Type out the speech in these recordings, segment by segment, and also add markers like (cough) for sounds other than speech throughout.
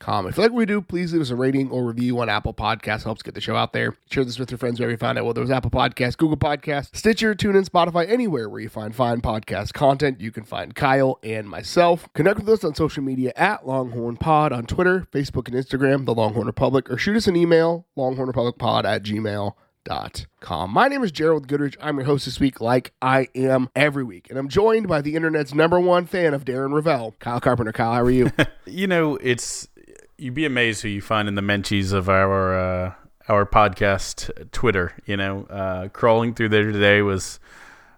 If you like what we do, please leave us a rating or review on Apple Podcasts. Helps get the show out there. Share this with your friends wherever you find out, whether it's Apple Podcasts, Google Podcasts, Stitcher, TuneIn, Spotify, anywhere where you find fine podcast content. You can find Kyle and myself. Connect with us on social media at Longhorn Pod on Twitter, Facebook, and Instagram, The Longhorn Republic, or shoot us an email, longhornrepublicpod at. Com. My name is Gerald Goodrich. I'm your host this week, like I am every week. And I'm joined by the internet's number one fan of Darren Rovell, Kyle Carpenter. Kyle, how are you? (laughs) you know, it's you'd be amazed who you find in the menchies of our uh, our podcast Twitter. You know, uh, crawling through there today was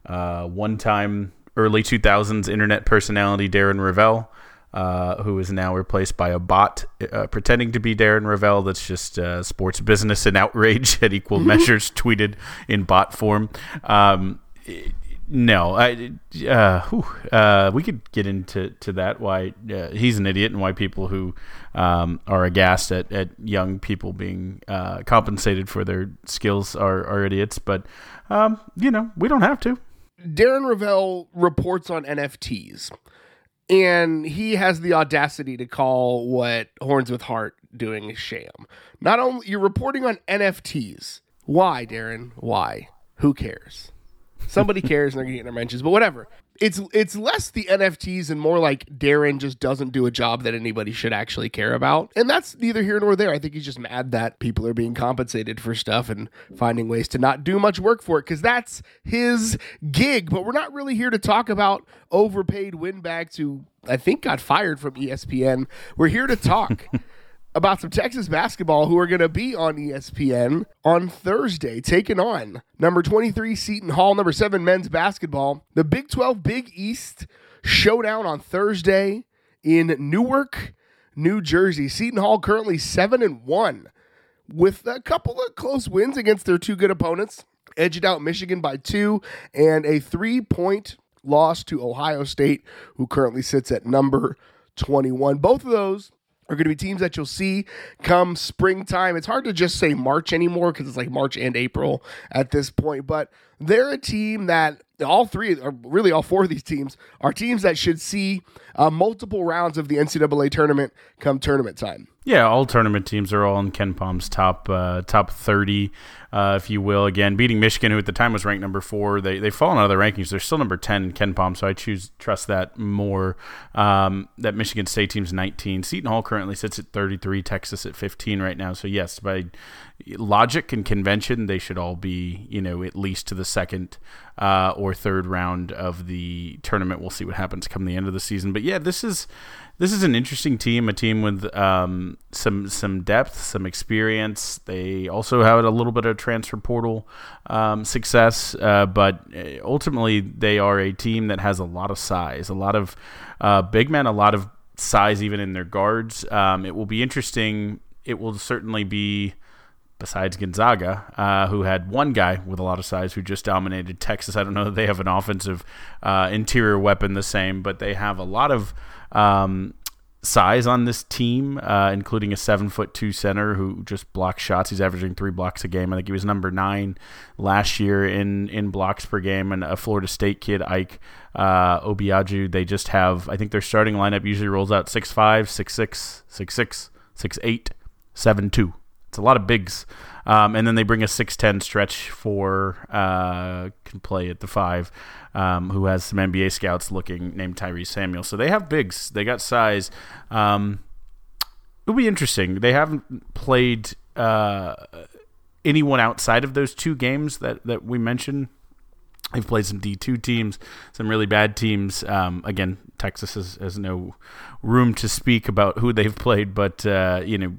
uh, one time early 2000s internet personality Darren Rovell. Uh, who is now replaced by a bot uh, pretending to be Darren Rovell that's just uh, sports business and outrage at equal (laughs) measures tweeted in bot form. Um, no, I, uh, whew, uh, we could get into to that. Why uh, he's an idiot, and why people who um, are aghast at, at young people being uh, compensated for their skills are, are idiots. But um, you know, we don't have to. Darren Rovell reports on NFTs, and he has the audacity to call what Horns with Heart doing a sham. Not only you're reporting on NFTs. Why, Darren? Why? Who cares? Somebody cares and they're getting their mentions, but whatever. It's it's less the NFTs and more like Darren just doesn't do a job that anybody should actually care about. And that's neither here nor there. I think he's just mad that people are being compensated for stuff and finding ways to not do much work for it because that's his gig. But we're not really here to talk about overpaid windbags who I think got fired from ESPN. We're here to talk (laughs) about some Texas basketball who are going to be on ESPN on Thursday, taking on number 23 Seton Hall, number 7 men's basketball. The Big 12 Big East showdown on Thursday in Newark, New Jersey. Seton Hall currently 7 and 1 with a couple of close wins against their two good opponents. Edged out Michigan by 2 and a 3-point loss to Ohio State who currently sits at number 21. Both of those are going to be teams that you'll see come springtime. It's hard to just say March anymore because it's like March and April at this point, but they're a team that all three, or really all four of these teams, are teams that should see uh, multiple rounds of the NCAA tournament come tournament time. Yeah, all tournament teams are all in KenPom's top uh, top thirty, uh, if you will. Again, beating Michigan, who at the time was ranked number four, they they've fallen out of the rankings. They're still number ten in KenPom, so I choose trust that more. Um, that Michigan State team's nineteen. Seton Hall currently sits at thirty three. Texas at fifteen right now. So yes, by logic and convention, they should all be you know at least to the second uh, or third round of the tournament. We'll see what happens come the end of the season. But yeah, this is this is an interesting team, a team with um, some some depth, some experience. They also have a little bit of transfer portal um, success, uh, but uh, ultimately they are a team that has a lot of size, a lot of uh, big men, a lot of size even in their guards. Um, it will be interesting. It will certainly be besides Gonzaga, uh, who had one guy with a lot of size who just dominated Texas. I don't know that they have an offensive uh, interior weapon the same, but they have a lot of um, size on this team, uh, including a seven foot two center who just blocks shots. He's averaging three blocks a game. I think he was number nine last year in in blocks per game. And a Florida State kid, Ike uh, Obiagu. They just have. I think their starting lineup usually rolls out six five, six six, six six, six eight, seven two. A lot of bigs. Um, and then they bring a 6'10 stretch for, uh, can play at the five, um, who has some NBA scouts looking, named Tyrese Samuel. So they have bigs. They got size. Um, it'll be interesting. They haven't played uh, anyone outside of those two games that, that we mentioned. They've played some D2 teams, some really bad teams. Um, again, Texas has, has no room to speak about who they've played, but, uh, you know,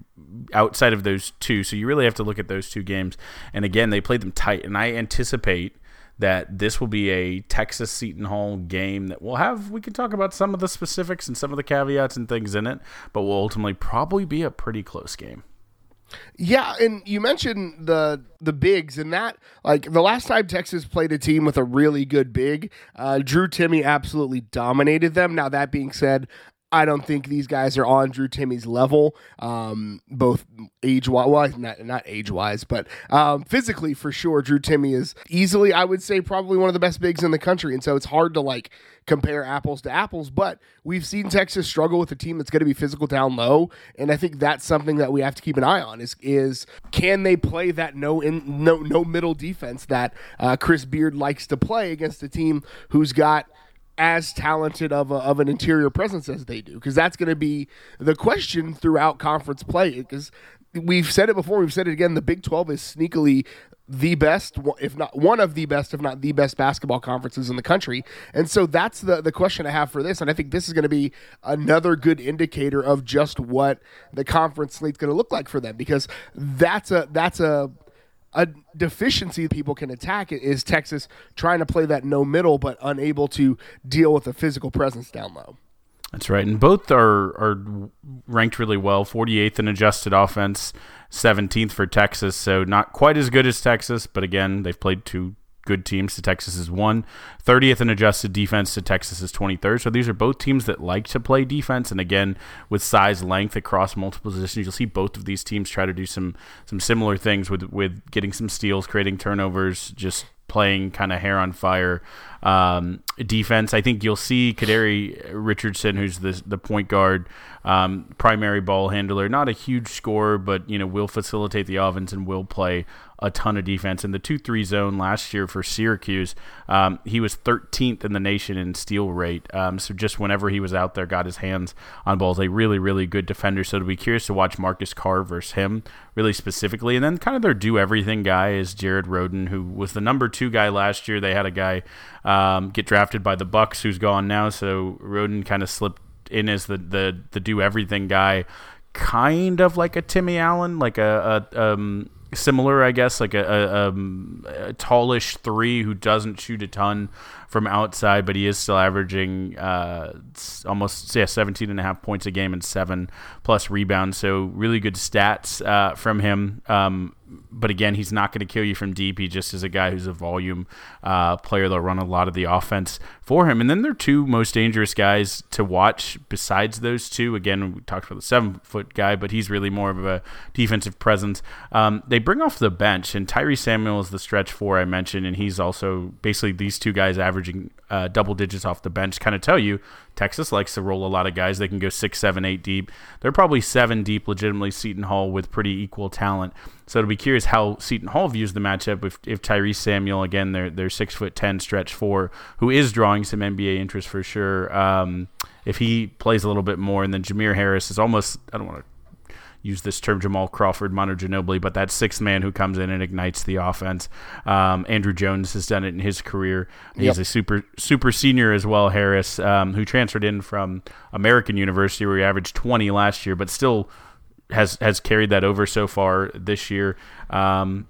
outside of those two. So you really have to look at those two games. And again, they played them tight. And I anticipate that this will be a Texas Seton Hall game that we'll have, we can talk about some of the specifics and some of the caveats and things in it, but will ultimately probably be a pretty close game. Yeah, and you mentioned the the bigs and that like the last time Texas played a team with a really good big, uh, Drew Timme absolutely dominated them. Now that being said, I don't think these guys are on Drew Timme's level, um, both age wise, well, not, not age wise, but um, physically for sure. Drew Timmy is easily, I would say, probably one of the best bigs in the country. And so it's hard to like compare apples to apples, but we've seen Texas struggle with a team that's going to be physical down low. And I think that's something that we have to keep an eye on is, is can they play that no in no, no middle defense that uh, Chris Beard likes to play against a team who's got as talented of, a, of an interior presence as they do because that's going to be the question throughout conference play because we've said it before we've said it again the big 12 is sneakily the best if not one of the best if not the best basketball conferences in the country. And so that's the the question i have for this and i think this is going to be another good indicator of just what the conference slate's going to look like for them because that's a that's a a deficiency people can attack it is Texas trying to play that no middle but unable to deal with the physical presence down low. That's right, and both are are ranked really well. 48th in adjusted offense, 17th for Texas, so not quite as good as Texas, but again, they've played two good teams to Texas is one. 30th in adjusted defense to Texas is 23rd. So these are both teams that like to play defense. And again, with size length across multiple positions, you'll see both of these teams try to do some some similar things with with getting some steals, creating turnovers, just playing kind of hair on fire um, defense. I think you'll see Kadary Richardson, who's the the point guard, um, primary ball handler, not a huge scorer, but you know will facilitate the offense and will play a ton of defense. In the 2 3 zone last year for Syracuse, um, he was 13th in the nation in steal rate. Um, so just whenever he was out there, got his hands on balls, a really, really good defender. So to be curious to watch Marcus Carr versus him really specifically. And then kind of their do everything guy is Jared Rhoden, who was the number two guy last year. They had a guy um, get drafted by the Bucks who's gone now. So Rhoden kind of slipped in as the, the, the do everything guy kind of like a Timmy Allen, like a, a um, similar, I guess, like a, a, um, a, tallish three who doesn't shoot a ton from outside, but he is still averaging uh, almost yeah, 17 and a half points a game and seven plus rebounds. So really good stats uh, from him. Um, but again, he's not going to kill you from deep. He just is a guy who's a volume uh, player that'll run a lot of the offense for him. And then they're two most dangerous guys to watch besides those two. Again, we talked about the seven foot guy, but he's really more of a defensive presence. Um, they bring off the bench, and Tyree Samuel is the stretch four I mentioned, and he's also basically these two guys averaging uh, double digits off the bench. Kind of tell you Texas likes to roll a lot of guys. They can go six, seven, eight deep. They're probably seven deep, legitimately Seton Hall with pretty equal talent. So it'll be curious how Seton Hall views the matchup if, if Tyrese Samuel again they're they're six foot ten stretch four who is drawing some NBA interest for sure. Um, if he plays a little bit more, and then Jamir Harris is almost I don't want to use this term Jamal Crawford, Manu Ginobili, but that sixth man who comes in and ignites the offense. Um, Andrew Jones has done it in his career. He's yep. a super super senior as well, Harris, um, who transferred in from American University where he averaged 20 last year, but still has has carried that over so far this year. Um,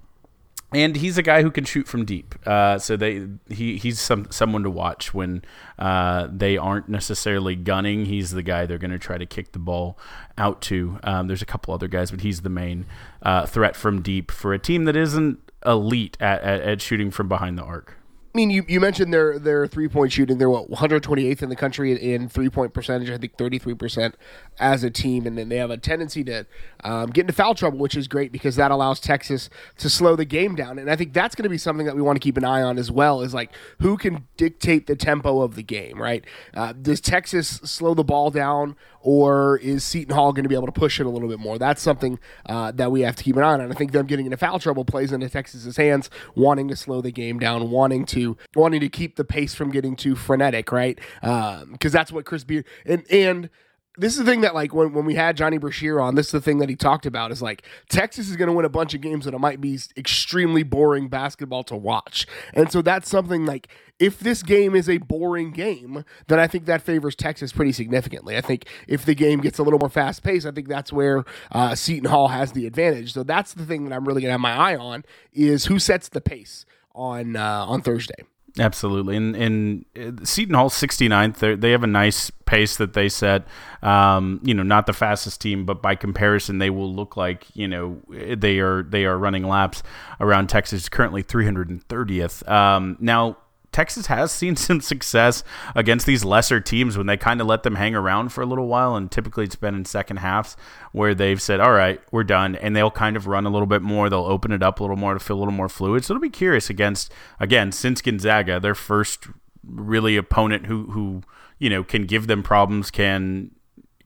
and he's a guy who can shoot from deep. Uh, so they he he's some someone to watch when uh, they aren't necessarily gunning. He's the guy they're going to try to kick the ball out to. Um, there's a couple other guys, but he's the main uh, threat from deep for a team that isn't elite at, at, at shooting from behind the arc. I mean, you, you mentioned their their three point shooting. They're what 128th in the country in three point percentage. I think 33 percent as a team, and then they have a tendency to um, get into foul trouble, which is great because that allows Texas to slow the game down. And I think that's going to be something that we want to keep an eye on as well. Is like who can dictate the tempo of the game, right? Uh, does Texas slow the ball down, or is Seton Hall going to be able to push it a little bit more? That's something uh, that we have to keep an eye on. And I think them getting into foul trouble plays into Texas's hands, wanting to slow the game down, wanting to wanting to keep the pace from getting too frenetic, right? Because um, that's what Chris Beard and and this is the thing that like when, when we had Johnny Brashear on, this is the thing that he talked about is like Texas is going to win a bunch of games that it might be extremely boring basketball to watch, and so that's something like if this game is a boring game, then I think that favors Texas pretty significantly. I think if the game gets a little more fast paced, I think that's where uh, Seton Hall has the advantage. So that's the thing that I'm really going to have my eye on is who sets the pace on uh, on Thursday. Absolutely, and and uh, Seton Hall 69th. They have a nice pace that they set. Um, you know, not the fastest team, but by comparison, they will look like you know they are they are running laps around Texas. Currently 330th. Um, now Texas has (laughs) seen some success against these lesser teams when they kind of let them hang around for a little while, and typically it's been in second halves where they've said, "All right, we're done," and they'll kind of run a little bit more. They'll open it up a little more to feel a little more fluid. So it'll be curious against again since Gonzaga, their first really opponent who who you know can give them problems, can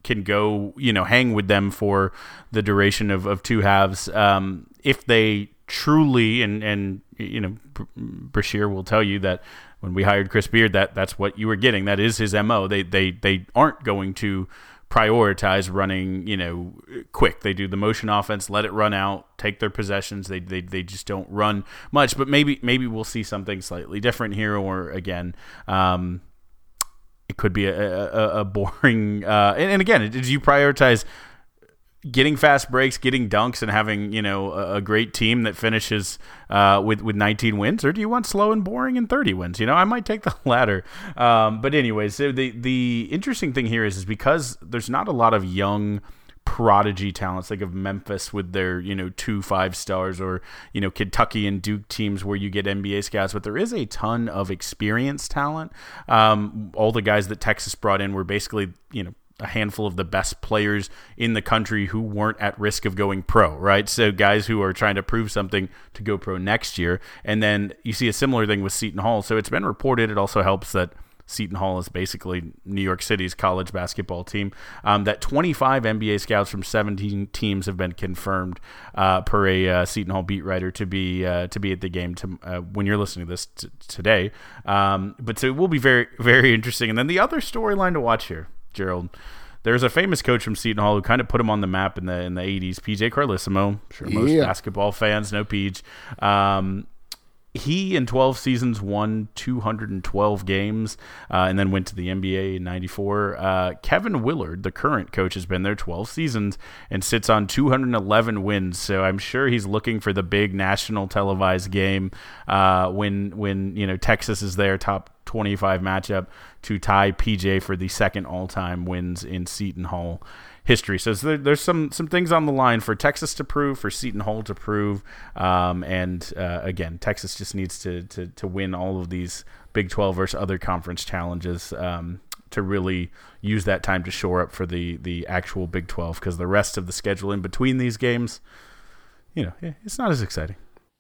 can go you know hang with them for the duration of, of two halves. Um, if they truly and and you know Brashear will tell you that when we hired Chris Beard that that's what you were getting. That is his mo they they they aren't going to prioritize running you know quick. They do the motion offense let it run out take their possessions. They they, they just don't run much. But maybe maybe we'll see something slightly different here or again. Um, it could be a, a, a boring uh, and, and again did you prioritize getting fast breaks, getting dunks, and having you know a, a great team that finishes uh, with with 19 wins, or do you want slow and boring and 30 wins? You know, I might take the (laughs) latter. Um, but anyways, the the interesting thing here is is because there's not a lot of young prodigy talents like of Memphis with their you know two five stars or you know Kentucky and Duke teams where you get NBA scouts but there is a ton of experienced talent um, all the guys that Texas brought in were basically you know a handful of the best players in the country who weren't at risk of going pro, right? So guys who are trying to prove something to go pro next year. And then you see a similar thing with Seton Hall. So it's been reported. It also helps that Seton Hall is basically New York City's college basketball team. Um, that 25 NBA scouts from 17 teams have been confirmed uh, per a uh, Seton Hall beat writer to be uh, to be at the game to, uh, when you're listening to this t- today. Um, but so it will be very very interesting. And then the other storyline to watch here Gerald. There's a famous coach from Seton Hall who kind of put him on the map in the in the 80s, PJ Carlesimo. I'm sure most yeah. basketball fans know PJ. Um, he in 12 seasons won 212 games uh, and then went to the NBA in 94. Uh, Kevin Willard, the current coach, has been there 12 seasons and sits on 211 wins. So I'm sure he's looking for the big national televised game uh, when when you know Texas is there, top 25 matchup to tie PJ for the second all-time wins in Seton Hall history. So there, there's some some things on the line for Texas to prove, for Seton Hall to prove, um, and uh, again, Texas just needs to, to to win all of these Big 12 versus other conference challenges um, to really use that time to shore up for the the actual Big 12 because the rest of the schedule in between these games, you know, it's not as exciting.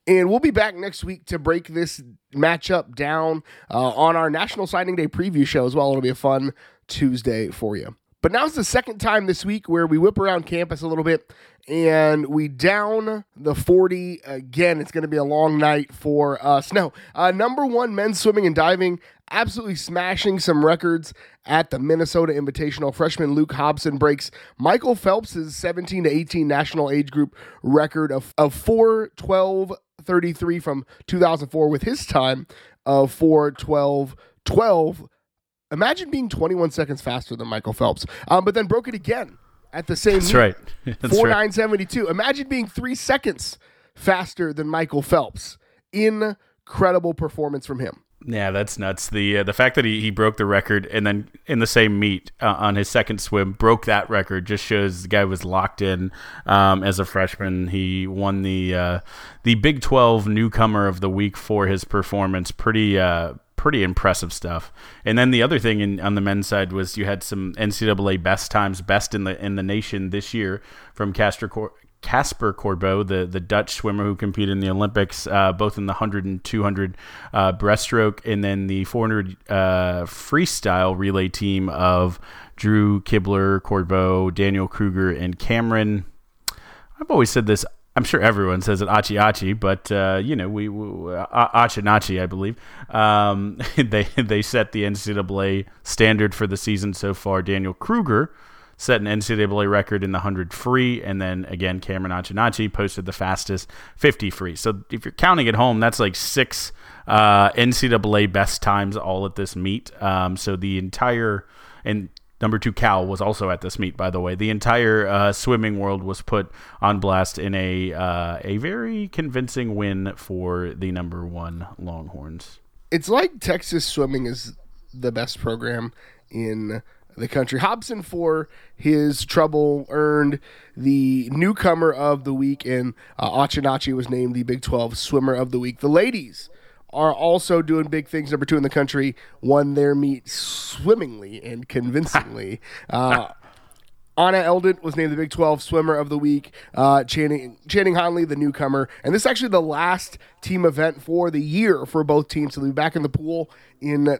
And we'll be back next week to break this matchup down uh, on our National Signing Day preview show as well. It'll be a fun Tuesday for you. But now's the second time this week where we whip around campus a little bit and we down the 40 again. It's going to be a long night for us. No, uh, number one men's swimming and diving, absolutely smashing some records at the Minnesota Invitational. Freshman Luke Hobson breaks Michael Phelps' 17 to 18 national age group record of, of 4 12 33 from 2004 with his time of 4 12 12 Imagine being 21 seconds faster than Michael Phelps, um, but then broke it again at the same. That's meet, right. (laughs) That's four nine seventy two. Imagine being three seconds faster than Michael Phelps. Incredible performance from him. Yeah, that's nuts. The uh, the fact that he, he broke the record and then in the same meet uh, on his second swim broke that record just shows the guy was locked in um, as a freshman. He won the uh, the Big Twelve newcomer of the week for his performance. Pretty uh, pretty impressive stuff. And then the other thing in, on the men's side was you had some NCAA best times, best in the in the nation this year from Castor Cor- Casper Corbeau, the, the Dutch swimmer who competed in the Olympics, uh, both in the 100 and 200 uh, breaststroke, and then the 400 uh, freestyle relay team of Drew Kibler, Corbeau, Daniel Krueger, and Cameron. I've always said this I'm sure everyone says it Achi Achi, but uh, you know we, we Auchinachie, I believe. Um, (laughs) they they set the NCAA standard for the season so far. Daniel Krueger set an NCAA record in the 100 free, and then again Cameron Auchinachie posted the fastest 50 free. So if you're counting at home, that's like six uh, NCAA best times all at this meet. Um, so the entire and Number two, Cal was also at this meet, by the way. The entire uh, swimming world was put on blast in a uh, a very convincing win for the number one Longhorns. It's like Texas swimming is the best program in the country. Hobson, for his trouble, earned the newcomer of the week, and uh, Auchinachie was named the Big 12 swimmer of the week. The ladies are also doing big things. Number two in the country won their meet swimmingly and convincingly. (laughs) uh, Anna Elendt was named the Big 12 Swimmer of the Week. Uh, Channing, Channing Hanley, the newcomer. And this is actually the last team event for the year for both teams. So they'll be back in the pool in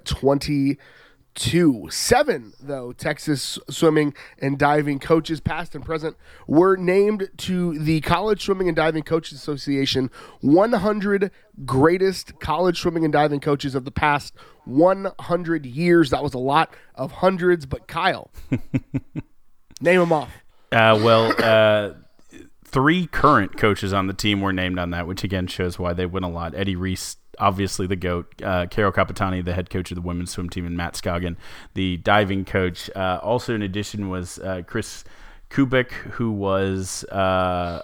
2022. Seven, though, Texas swimming and diving coaches, past and present, were named to the College Swimming and Diving Coaches Association 100 greatest college swimming and diving coaches of the past 100 years. That was a lot of hundreds, but Kyle. (laughs) Name them off. Uh, well, uh, three current coaches on the team were named on that, which again shows why they win a lot. Eddie Reese, obviously the GOAT, uh, Carol Capitani, the head coach of the women's swim team, and Matt Scoggin, the diving coach. Uh, also, in addition, was uh, Chris Kubik, who was. Uh,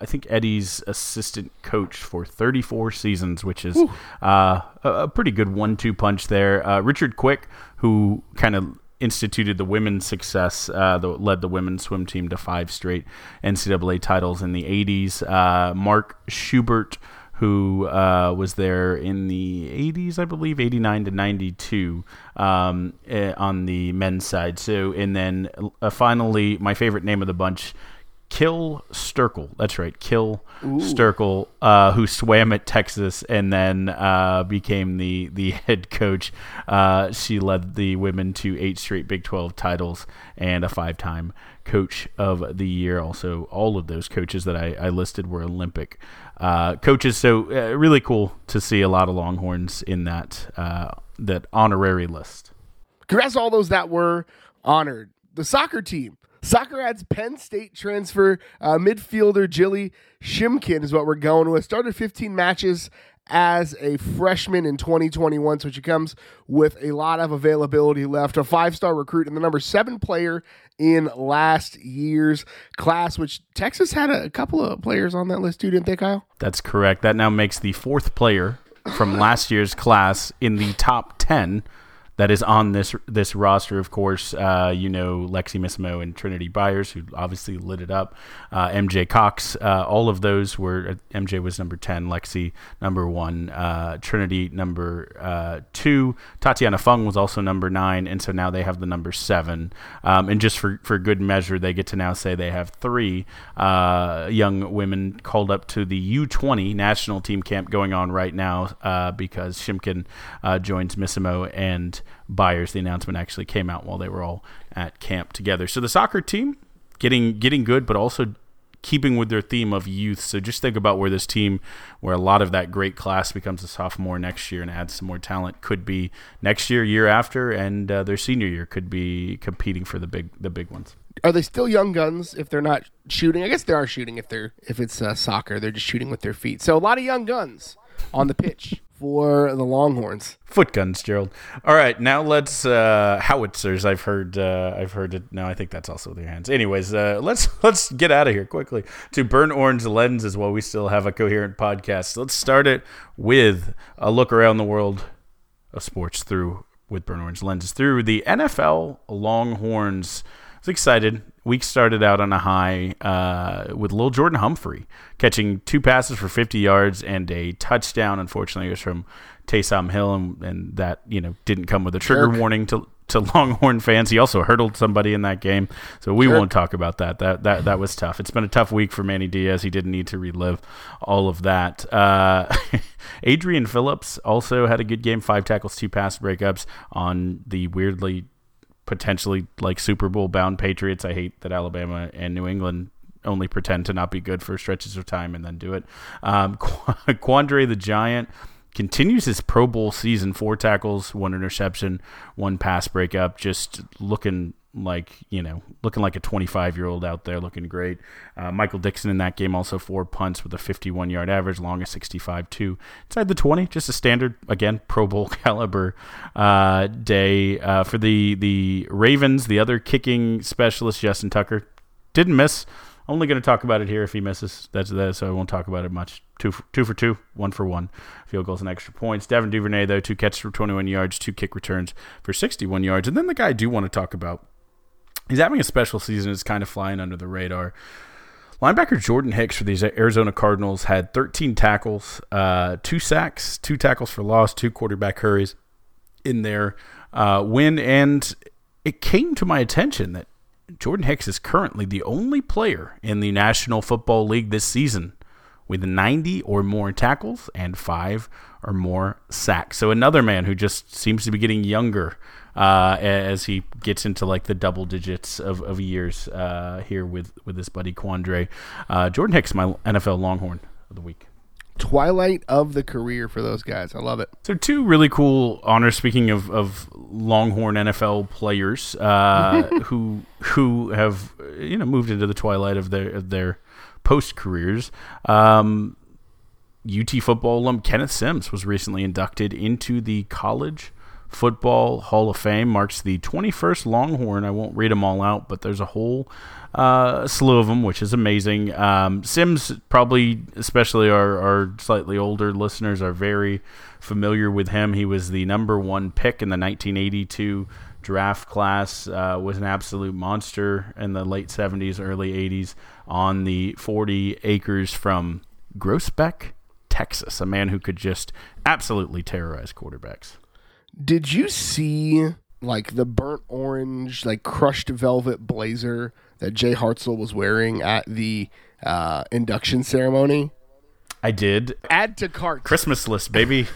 I think Eddie's assistant coach for 34 seasons, which is uh, a, a pretty good one-two punch there. Uh, Richard Quick, who kind of instituted the women's success, uh, that led the women's swim team to five straight NCAA titles in the 80s. Uh, Mark Schubert, who uh, was there in the 80s, I believe, 89 to 92 um, eh, on the men's side. So, and then uh, finally, my favorite name of the bunch. Kill Sterkel. That's right, Kill Sterkel, uh, who swam at Texas and then uh, became the the (laughs) head coach. Uh, she led the women to eight straight Big Twelve titles and a five time coach of the year. Also, all of those coaches that I, I listed were Olympic uh, coaches. So uh, really cool to see a lot of Longhorns in that uh, that honorary list. Congrats to all those that were honored. The soccer team. Soccer adds Penn State transfer uh, midfielder Jilly Shimkin is what we're going with. Started 15 matches as a freshman in 2021, so she comes with a lot of availability left. A five-star recruit and the number seven player in last year's class, which Texas had a couple of players on that list too, didn't they, Kyle? That's correct. That now makes the fourth player from last year's class in the top 10 that is on this this roster. Of course, uh, you know Lexi Missimo and Trinity Byers, who obviously lit it up. Uh, MJ Cox, uh, all of those were. uh, MJ was number ten, Lexi number one, uh, Trinity number uh, two. Tatiana Fung was also number nine, and so now they have the number seven. Um, and just for for good measure, they get to now say they have three young women called up to the U20 national team camp going on right now because Shimkin joins Missimo and Byers. The announcement actually came out while they were all at camp together. So the soccer team getting getting good, but also keeping with their theme of youth. So just think about where this team, where a lot of that great class becomes a sophomore next year and adds some more talent, could be next year, year after, and uh, their senior year could be competing for the big the big ones. Are they still young guns if they're not shooting? I guess they are shooting if they're if it's uh, soccer. They're just shooting with their feet. So a lot of young guns on the pitch for the Longhorns. Foot guns, Gerald. All right, now let's uh, howitzers. I've heard. Uh, I've heard it. No, I think that's also their hands. Anyways, uh, let's (laughs) let's get out of here quickly to burn orange lenses while we still have a coherent podcast. Let's start it with a look around the world of sports through with burn orange lenses through the NFL Longhorns. I was excited. Week started out on a high uh, with Lil Jordan Humphrey catching two passes for 50 yards and a touchdown. Unfortunately, it was from Taysom Hill, and, and that you know didn't come with a trigger Jerk. warning to to (laughs) Longhorn fans. He also hurdled somebody in that game, so we Jerk. won't talk about that. That that that was tough. It's been a tough week for Manny Diaz. He didn't need to relive all of that. Uh, (laughs) Adrian Phillips also had a good game, five tackles, two pass breakups on the weirdly potentially like Super Bowl bound Patriots. I hate that Alabama and New England only pretend to not be good for stretches of time and then do it. Um, (laughs) Quandre the Giant continues his Pro Bowl season, four tackles, one interception, one pass breakup, just looking like you know looking like a 25 year old out there looking great uh, michael dickson in that game also four punts with a 51 yard average longest 65 2 inside the 20 just a standard again pro bowl (laughs) caliber uh, day uh, for the the ravens the other kicking specialist justin tucker didn't miss only going to talk about it here if he misses. That's that, so I won't talk about it much. Two for, two for two, one for one. Field goals and extra points. Devin Duvernay though, two catches for 21 yards, two kick returns for 61 yards. And then the guy I do want to talk about. He's having a special season. It's kind of flying under the radar. Linebacker Jordan Hicks for these Arizona Cardinals had 13 tackles, uh, two sacks, two tackles for loss, two quarterback hurries in their uh, win. And it came to my attention that Jordan Hicks is currently the only player in the National Football League this season with 90 or more tackles and five or more sacks. So another man who just seems to be getting younger uh, as he gets into like the double digits of, of years uh, here with, with his buddy Quandre. Uh, Jordan Hicks, my NFL Longhorn of the week. Twilight of the career for those guys. I love it. So two really cool honors. Speaking of, of Longhorn NFL players uh, (laughs) who who have you know moved into the twilight of their of their post careers. Um, UT football alum Kenneth Sims was recently inducted into the College Football Hall of Fame. Marks the 21st Longhorn. I won't read them all out, but there's a whole uh, slew of them, which is amazing. Um, Sims, probably, especially our, our slightly older listeners, are very familiar with him. He was the number one pick in the 1982 draft class, uh, was an absolute monster in the late 70s, early 80s on the 40 acres from Groesbeck, Texas. A man who could just absolutely terrorize quarterbacks. Did you see like the burnt orange, like crushed velvet blazer that Jay Hartzell was wearing at the uh, induction ceremony? I did. Add to cart. Christmas list, baby.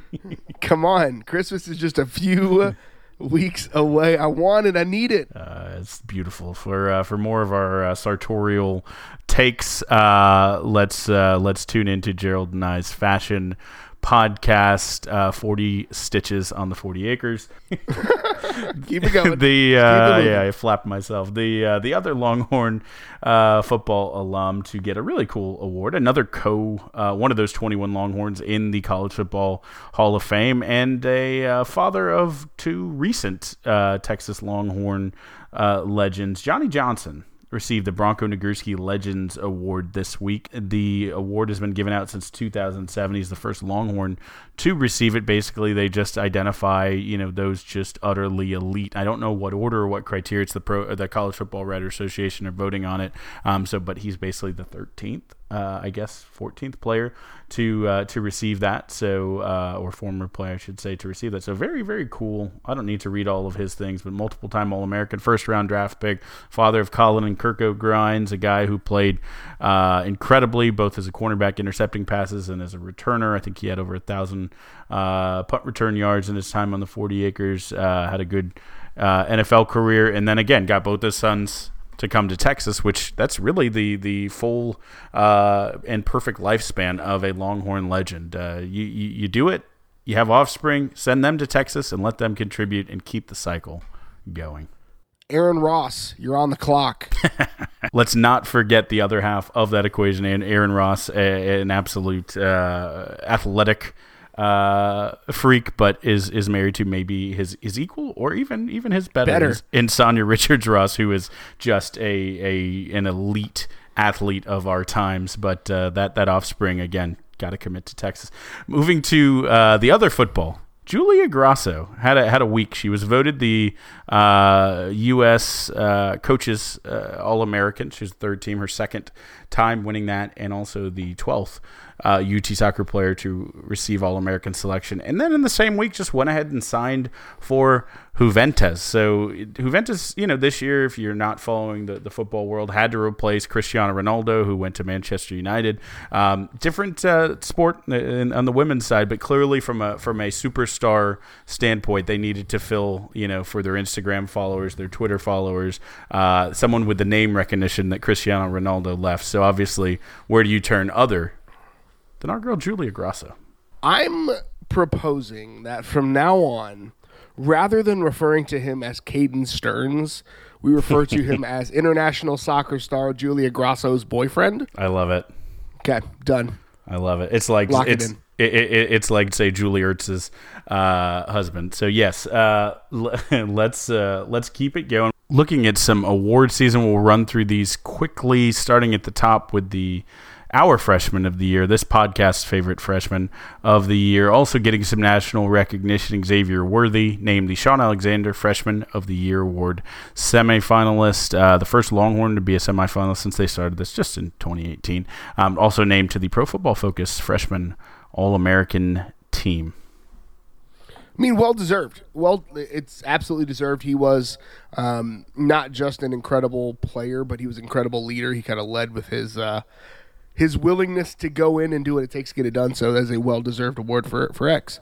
(laughs) Come on. Christmas is just a few (laughs) weeks away. I want it. I need it. Uh, it's beautiful. For uh, for more of our uh, sartorial takes, uh, let's uh, let's tune into Gerald and I's fashion podcast, uh, 40 Stitches on the 40 Acres. (laughs) Keep it going. (laughs) the uh, yeah, I flapped myself. The uh, the other Longhorn uh, football alum to get a really cool award, another co uh, one of those 21 Longhorns in the College Football Hall of Fame, and a uh, father of two recent Texas Longhorn legends, Johnnie Johnson received the Bronco Nagurski Legends Award this week. The award has been given out since 2007. He's the first Longhorn to receive it. Basically, they just identify, you know, those just utterly elite. I don't know what order or what criteria. It's the pro, the College Football Writer Association are voting on it. Um, so, but he's basically the 13th, uh, I guess, 14th player to uh, to receive that. So, uh, or former player, I should say, to receive that. So, very very cool. I don't need to read all of his things, but multiple time All American, first round draft pick, father of Colin and Kirko Grimes, a guy who played uh, incredibly both as a cornerback intercepting passes and as a returner. I think he had over a thousand uh, punt return yards in his time on the 40 acres. Uh, had a good NFL career, and then again got both his sons to come to Texas, which that's really the the full uh, and perfect lifespan of a Longhorn legend. Uh, you, you, you do it, you have offspring, send them to Texas, and let them contribute and keep the cycle going. Aaron Ross, you're on the clock. (laughs) Let's not forget the other half of that equation, and Aaron Ross, a, an absolute uh, athletic uh, freak, but is is married to maybe his his equal or even even his better, better. in Sanya Richards Ross, who is just a a an elite athlete of our times. But uh, that that offspring again got to commit to Texas. Moving to uh, the other football. Julia Grasso had a had a week. She was voted the uh, U.S. Uh, coaches uh, All American. She's the third team, her second time winning that, and also the twelfth uh, UT soccer player to receive All American selection. And then in the same week, just went ahead and signed for Juventus. So Juventus, you know, this year, if you're not following the, the football world, had to replace Cristiano Ronaldo, who went to Manchester United. Um, different uh, sport in, on the women's side, but clearly from a from a superstar standpoint, they needed to fill, you know, for their Instagram followers, their Twitter followers, uh, someone with the name recognition that Cristiano Ronaldo left. So obviously, where do you turn other than our girl Julia Grasso? I'm proposing that from now on, rather than referring to him as Caden Sterns, we refer to him (laughs) as international soccer star Julia Grasso's boyfriend. I love it. Okay, done. I love it. It's like Lock it it's in. it, it, it's like say Julie Ertz's uh, husband. So yes, uh, (laughs) let's uh, let's keep it going. Looking at some award season, we'll run through these quickly, starting at the top with the our freshman of the year, this podcast's favorite freshman of the year. Also getting some national recognition, Xavier Worthy, named the Shaun Alexander Freshman of the Year Award semifinalist, uh, the first Longhorn to be a semifinalist since they started this just in 2018. Um, also named to the Pro Football Focus Freshman All American team. I mean, well deserved. Well, it's absolutely deserved. He was um, not just an incredible player, but he was an incredible leader. He kind of led with his uh, his willingness to go in and do what it takes to get it done. So that's a well deserved award for for X.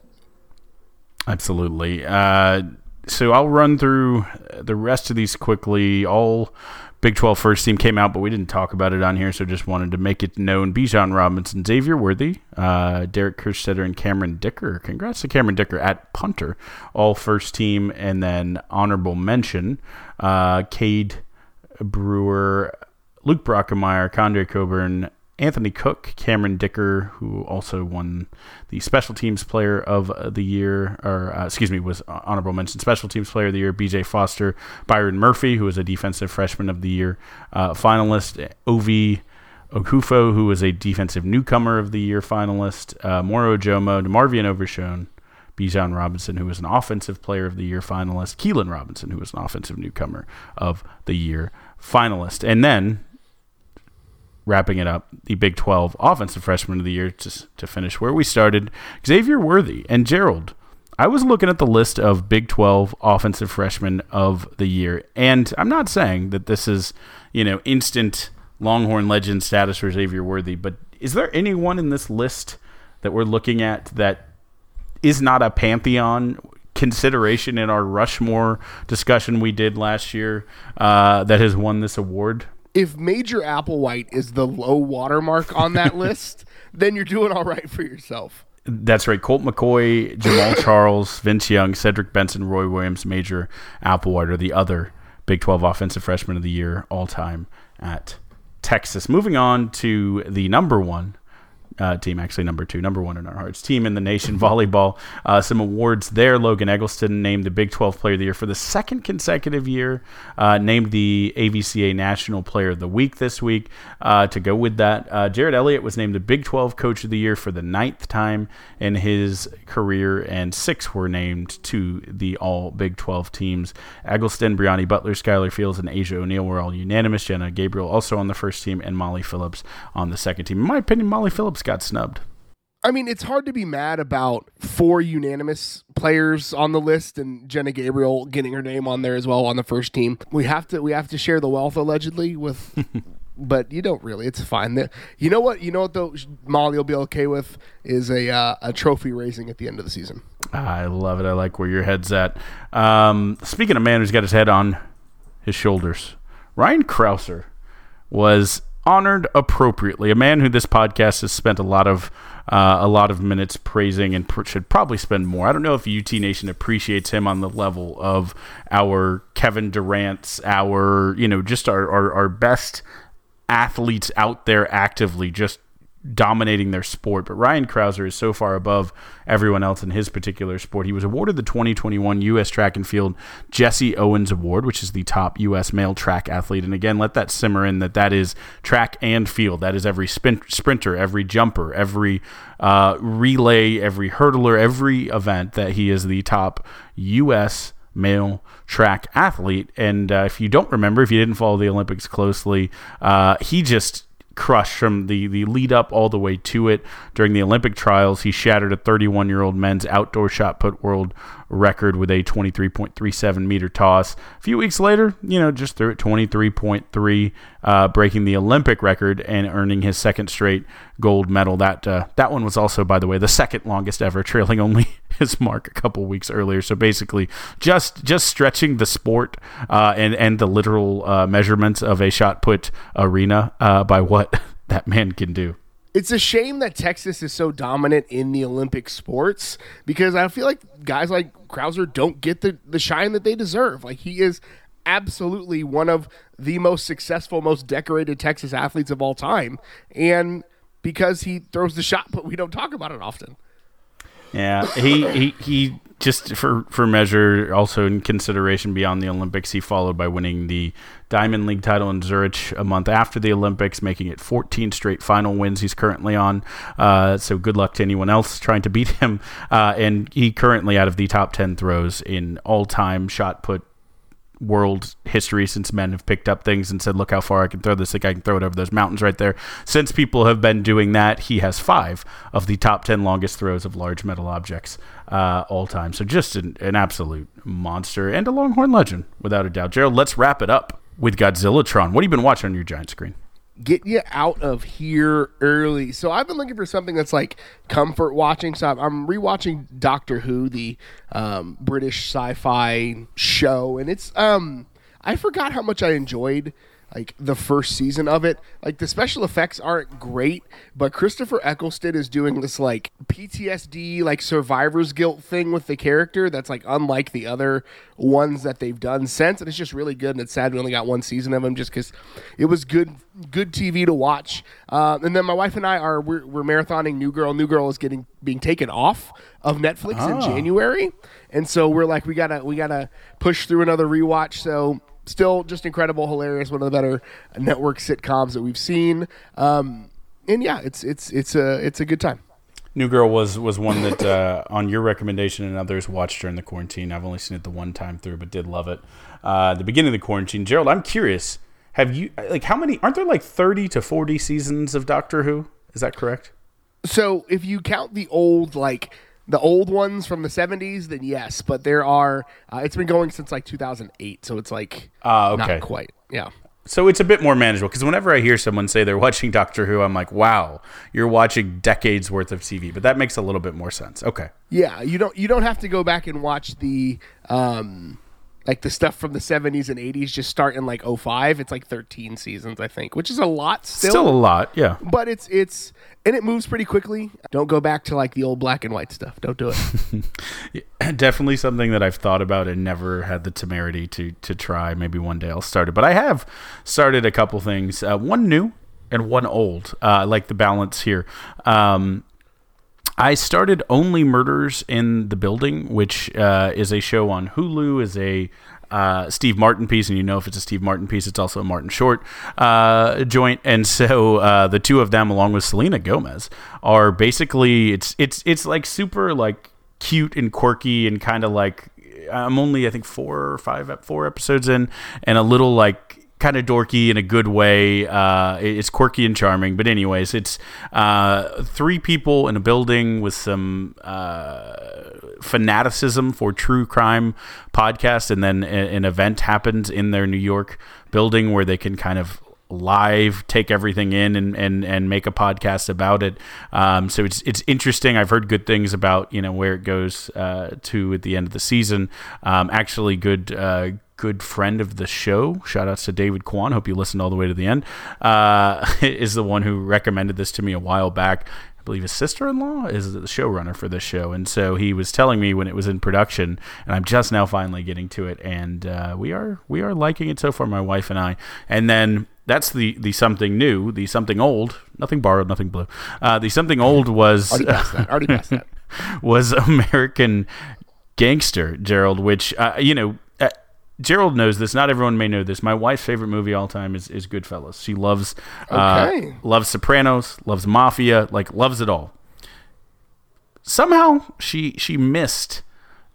Absolutely. Uh, so I'll run through the rest of these quickly. All Big 12 first team came out, but we didn't talk about it on here, so just wanted to make it known. Bijan Robinson, Xavier Worthy, uh, Derek Kerstetter, and Cameron Dicker. Congrats to Cameron Dicker at punter, all first team, and then honorable mention, uh, Cade Brewer, Luke Brockermeyer, Keondre Coburn, Anthony Cook, Cameron Dicker, who also won the Special Teams Player of the Year, or uh, excuse me, was honorable mention Special Teams Player of the Year. B.J. Foster, Byron Murphy, who was a Defensive Freshman of the Year uh, finalist. Ovie Oghoufo, who was a Defensive Newcomer of the Year finalist. Uh, Moro Ojomo, DeMarvion Overshown. Bijan Robinson, who was an Offensive Player of the Year finalist, Keilan Robinson, who was an Offensive Newcomer of the Year finalist. And then wrapping it up, the Big 12 Offensive Freshman of the Year to, to finish where we started, Xavier Worthy and Gerald. I was looking at the list of Big 12 Offensive Freshmen of the Year, and I'm not saying that this is, you know, instant Longhorn legend status for Xavier Worthy, but is there anyone in this list that we're looking at that is not a Pantheon consideration in our Rushmore discussion we did last year uh, that has won this award? If Major Applewhite is the low watermark on that (laughs) list, then you're doing all right for yourself. That's right. Colt McCoy, Jamaal (laughs) Charles, Vince Young, Cedric Benson, Roy Williams, Major Applewhite are the other Big 12 Offensive Freshman of the Year all time at Texas. Moving on to the number one uh, team, actually number two, number one in our hearts, team in the nation, (laughs) volleyball. Uh, some awards there. Logan Eggleston named the Big 12 Player of the Year for the second consecutive year, uh, named the AVCA National Player of the Week this week. Uh, to go with that, uh, Jerritt Elliott was named the Big 12 Coach of the Year for the ninth time in his career, and six were named to the All Big 12 teams. Eggleston, Brionne Butler, Skylar Fields, and Asjia O'Neal were all unanimous. Jenna Gabriel also on the first team, and Molly Phillips on the second team. In my opinion, Molly Phillips got snubbed. I mean, it's hard to be mad about four unanimous players on the list and Jenna Gabriel getting her name on there as well on the first team. We have to we have to share the wealth allegedly with (laughs) but you don't really. It's fine. You know what? You know what though Molly will be okay with is a uh, a trophy raising at the end of the season. I love it. I like where your head's at. Um, speaking of man who's got his head on his shoulders, Ryan Crouser was honored appropriately. A man who this podcast has spent a lot of uh, a lot of minutes praising and pr- should probably spend more. I don't know if UT Nation appreciates him on the level of our Kevin Durant's, our you know just our, our, our best athletes out there actively just dominating their sport. But Ryan Crouser is so far above everyone else in his particular sport. He was awarded the 2021 U.S. Track and Field Jesse Owens Award, which is the top U.S. male track athlete. And again, let that simmer in that that is track and field. That is every sprinter, every jumper, every uh, relay, every hurdler, every event that he is the top U.S. male track athlete. And uh, if you don't remember, if you didn't follow the Olympics closely, uh, he just crush from the, the lead up all the way to it. During the Olympic trials, he shattered a 31 year old men's outdoor shot put world record with a 23.37 meter toss. A few weeks later, you know, just threw it 23.3, uh, breaking the Olympic record and earning his second straight gold medal. That uh, that one was also, by the way, the second longest ever, (laughs) trailing only his mark a couple weeks earlier. So basically, just just stretching the sport uh, and and the literal uh, measurements of a shot put arena uh, by what (laughs) that man can do. It's a shame that Texas is so dominant in the Olympic sports because I feel like guys like Crouser don't get the, the shine that they deserve. Like he is absolutely one of the most successful, most decorated Texas athletes of all time. And because he throws the shot, (laughs) but we don't talk about it often. Yeah, he he he just for for measure, also in consideration beyond the Olympics, he followed by winning the Diamond League title in Zurich a month after the Olympics, making it 14 straight final wins. He's currently on. Uh, so good luck to anyone else trying to beat him. Uh, and he currently out of the top 10 throws in all time shot put world history since men have picked up things and said, "Look how far I can throw this! Like I can throw it over those mountains right there." Since people have been doing that, he has five of the top ten longest throws of large metal objects uh, all time. So just an, an absolute monster and a Longhorn legend, without a doubt. Gerald, let's wrap it up with Godzillatron. What have you been watching on your giant screen? Get you out of here early. So I've been looking for something that's like comfort watching. So I'm rewatching Doctor Who, the um, British sci-fi show, and it's um I forgot how much I enjoyed like the first season of it. Like the special effects aren't great, but Christopher Eccleston is doing this like PTSD like survivor's guilt thing with the character that's like unlike the other ones that they've done since, and it's just really good. And it's sad we only got one season of him just because it was good good TV to watch. Uh, and then my wife and I are we're, we're, marathoning New Girl. New Girl is getting being taken off of Netflix oh. in ah. January, and so we're like we gotta we gotta push through another rewatch. So still just incredible, hilarious, one of the better network sitcoms that we've seen. Um, and yeah, it's it's it's a it's a good time. New Girl was was one that uh, on your recommendation and others watched during the quarantine. I've only seen it the one time through, but did love it. Uh, the beginning of the quarantine, Gerald. I'm curious. Have you like how many? Aren't there like thirty to forty seasons of Doctor Who? Is that correct? So if you count the old like the old ones from the 70s then yes but there are uh, it's been going since like 2008 so it's like uh, okay. not quite yeah so it's a bit more manageable because whenever I hear someone say they're (laughs) watching Doctor Who, I'm like, wow, you're watching decades worth of TV. But that makes a little bit more sense. Okay. Yeah, you don't you don't have to go back and watch the um, like the stuff from the 70s and 80s just start in like 05 it's like 13 seasons i think which is a lot still. Still a lot yeah. But it's it's and it moves pretty quickly. Don't go back to like the old black and white stuff. Don't do it. (laughs) Definitely something that i've thought about and never had the temerity to to try. Maybe one day i'll start it. But i have started a couple things uh, one new and one old uh, I like the balance here. Um, I started Only Murders in the Building, which uh, is a show on Hulu, is a uh, Steve Martin piece, and you know if it's a Steve Martin piece, it's also a Martin Short uh, joint. And so uh, the two of them, along with Selena Gomez, are basically it's it's it's like super like cute and quirky and kind of like I'm only I think four or five four episodes in, and a little like kind of dorky in a good way. Uh, it's quirky and charming, but anyways, it's uh, three people in a building with some uh, fanaticism for true crime podcast, and then an event happens in their New York building where they can kind of live take everything in and, and, and make a podcast about it. Um, so it's it's interesting. I've heard good things about you know where it goes uh, to at the end of the season. Um, actually good uh, good friend of the show. Shout outs to David Kwan. Hope you listened all the way to the end. Uh, (laughs) is the one who recommended this to me a while back. I believe his sister in law is the showrunner for this show. And so he was telling me when it was in production, and I'm just now finally getting to it. And uh, we are we are liking it so far, my wife and I. And then that's the the something new, the something old, nothing borrowed, nothing blue. Uh, the something old was already passed that. Already passed that. (laughs) was American Gangster, Gerald, which uh, you know Gerald knows this. Not everyone may know this. My wife's favorite movie all time is, is Goodfellas. She loves uh, loves Sopranos, loves Mafia, like loves it all. Somehow she she missed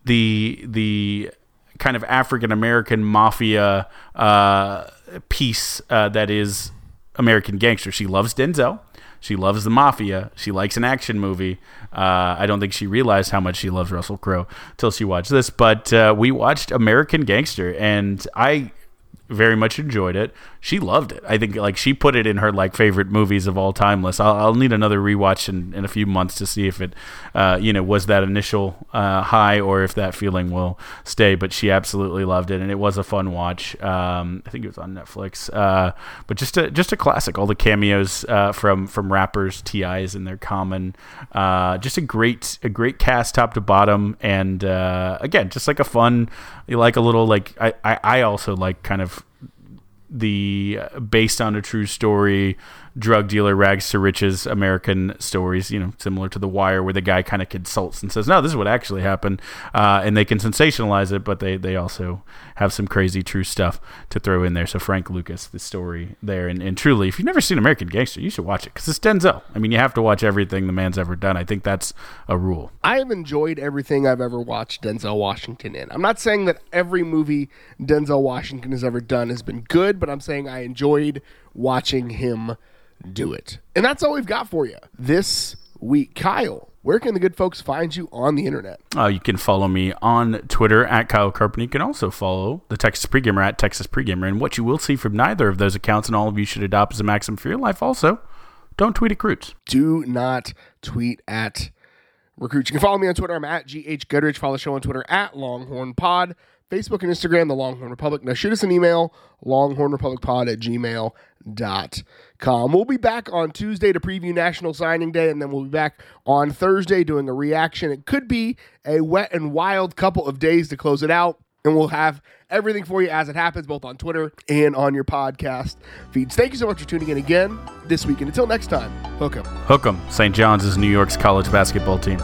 the the kind of African American mafia uh, piece uh, that is American Gangster. She loves Denzel. She loves the mafia. She likes an action movie. Uh, I don't think she realized how much she loves Russell Crowe till she watched this. But uh, we watched American Gangster, and I very much enjoyed it. She loved it. I think like she put it in her like favorite movies of all time list. I'll, I'll need another rewatch in, in a few months to see if it, uh, you know, was that initial uh, high or if that feeling will stay. But she absolutely loved it, and it was a fun watch. Um, I think it was on Netflix. Uh, but just a just a classic. All the cameos uh, from from rappers, T.I.'s and their common. Uh, just a great a great cast top to bottom, and uh, again, just like a fun. You like a little like I, I I also like kind of the uh, based on a true story drug dealer rags to riches American stories, you know, similar to The Wire, where the guy kind of consults and says, "No, this is what actually happened," uh, and they can sensationalize it, but they they also have some crazy true stuff to throw in there. So Frank Lucas, the story there, and, and truly, if you've never seen American Gangster, you should watch it because it's Denzel. I mean, you have to watch everything the man's ever done. I think that's a rule. I have enjoyed everything I've ever watched Denzel Washington in. I'm not saying that every movie Denzel Washington has ever done has been good, but I'm saying I enjoyed watching him do it. And that's all we've got for you this week. Kyle, where can the good folks find you on the internet? Uh, you can follow me on Twitter at Kyle Carpenter. You can also follow the Texas Pregamer at Texas Pregamer. And what you will see from neither of those accounts, and all of you should adopt as a maxim for your life also, don't tweet at Croots. Do not tweet at recruits. You can follow me on Twitter. I'm at GH Goodrich. Follow the show on Twitter at Longhorn Pod. Facebook and Instagram, The Longhorn Republic. Now shoot us an email, longhornrepublicpod at gmail.com. We'll be back on Tuesday to preview National Signing Day, and then we'll be back on Thursday doing a reaction. It could be a wet and wild couple of days to close it out, and we'll have everything for you as it happens, both on Twitter and on your podcast feeds. Thank you so much for tuning in again this week, and until next time, hook 'em. Hook 'em. St. John's is New York's college basketball team.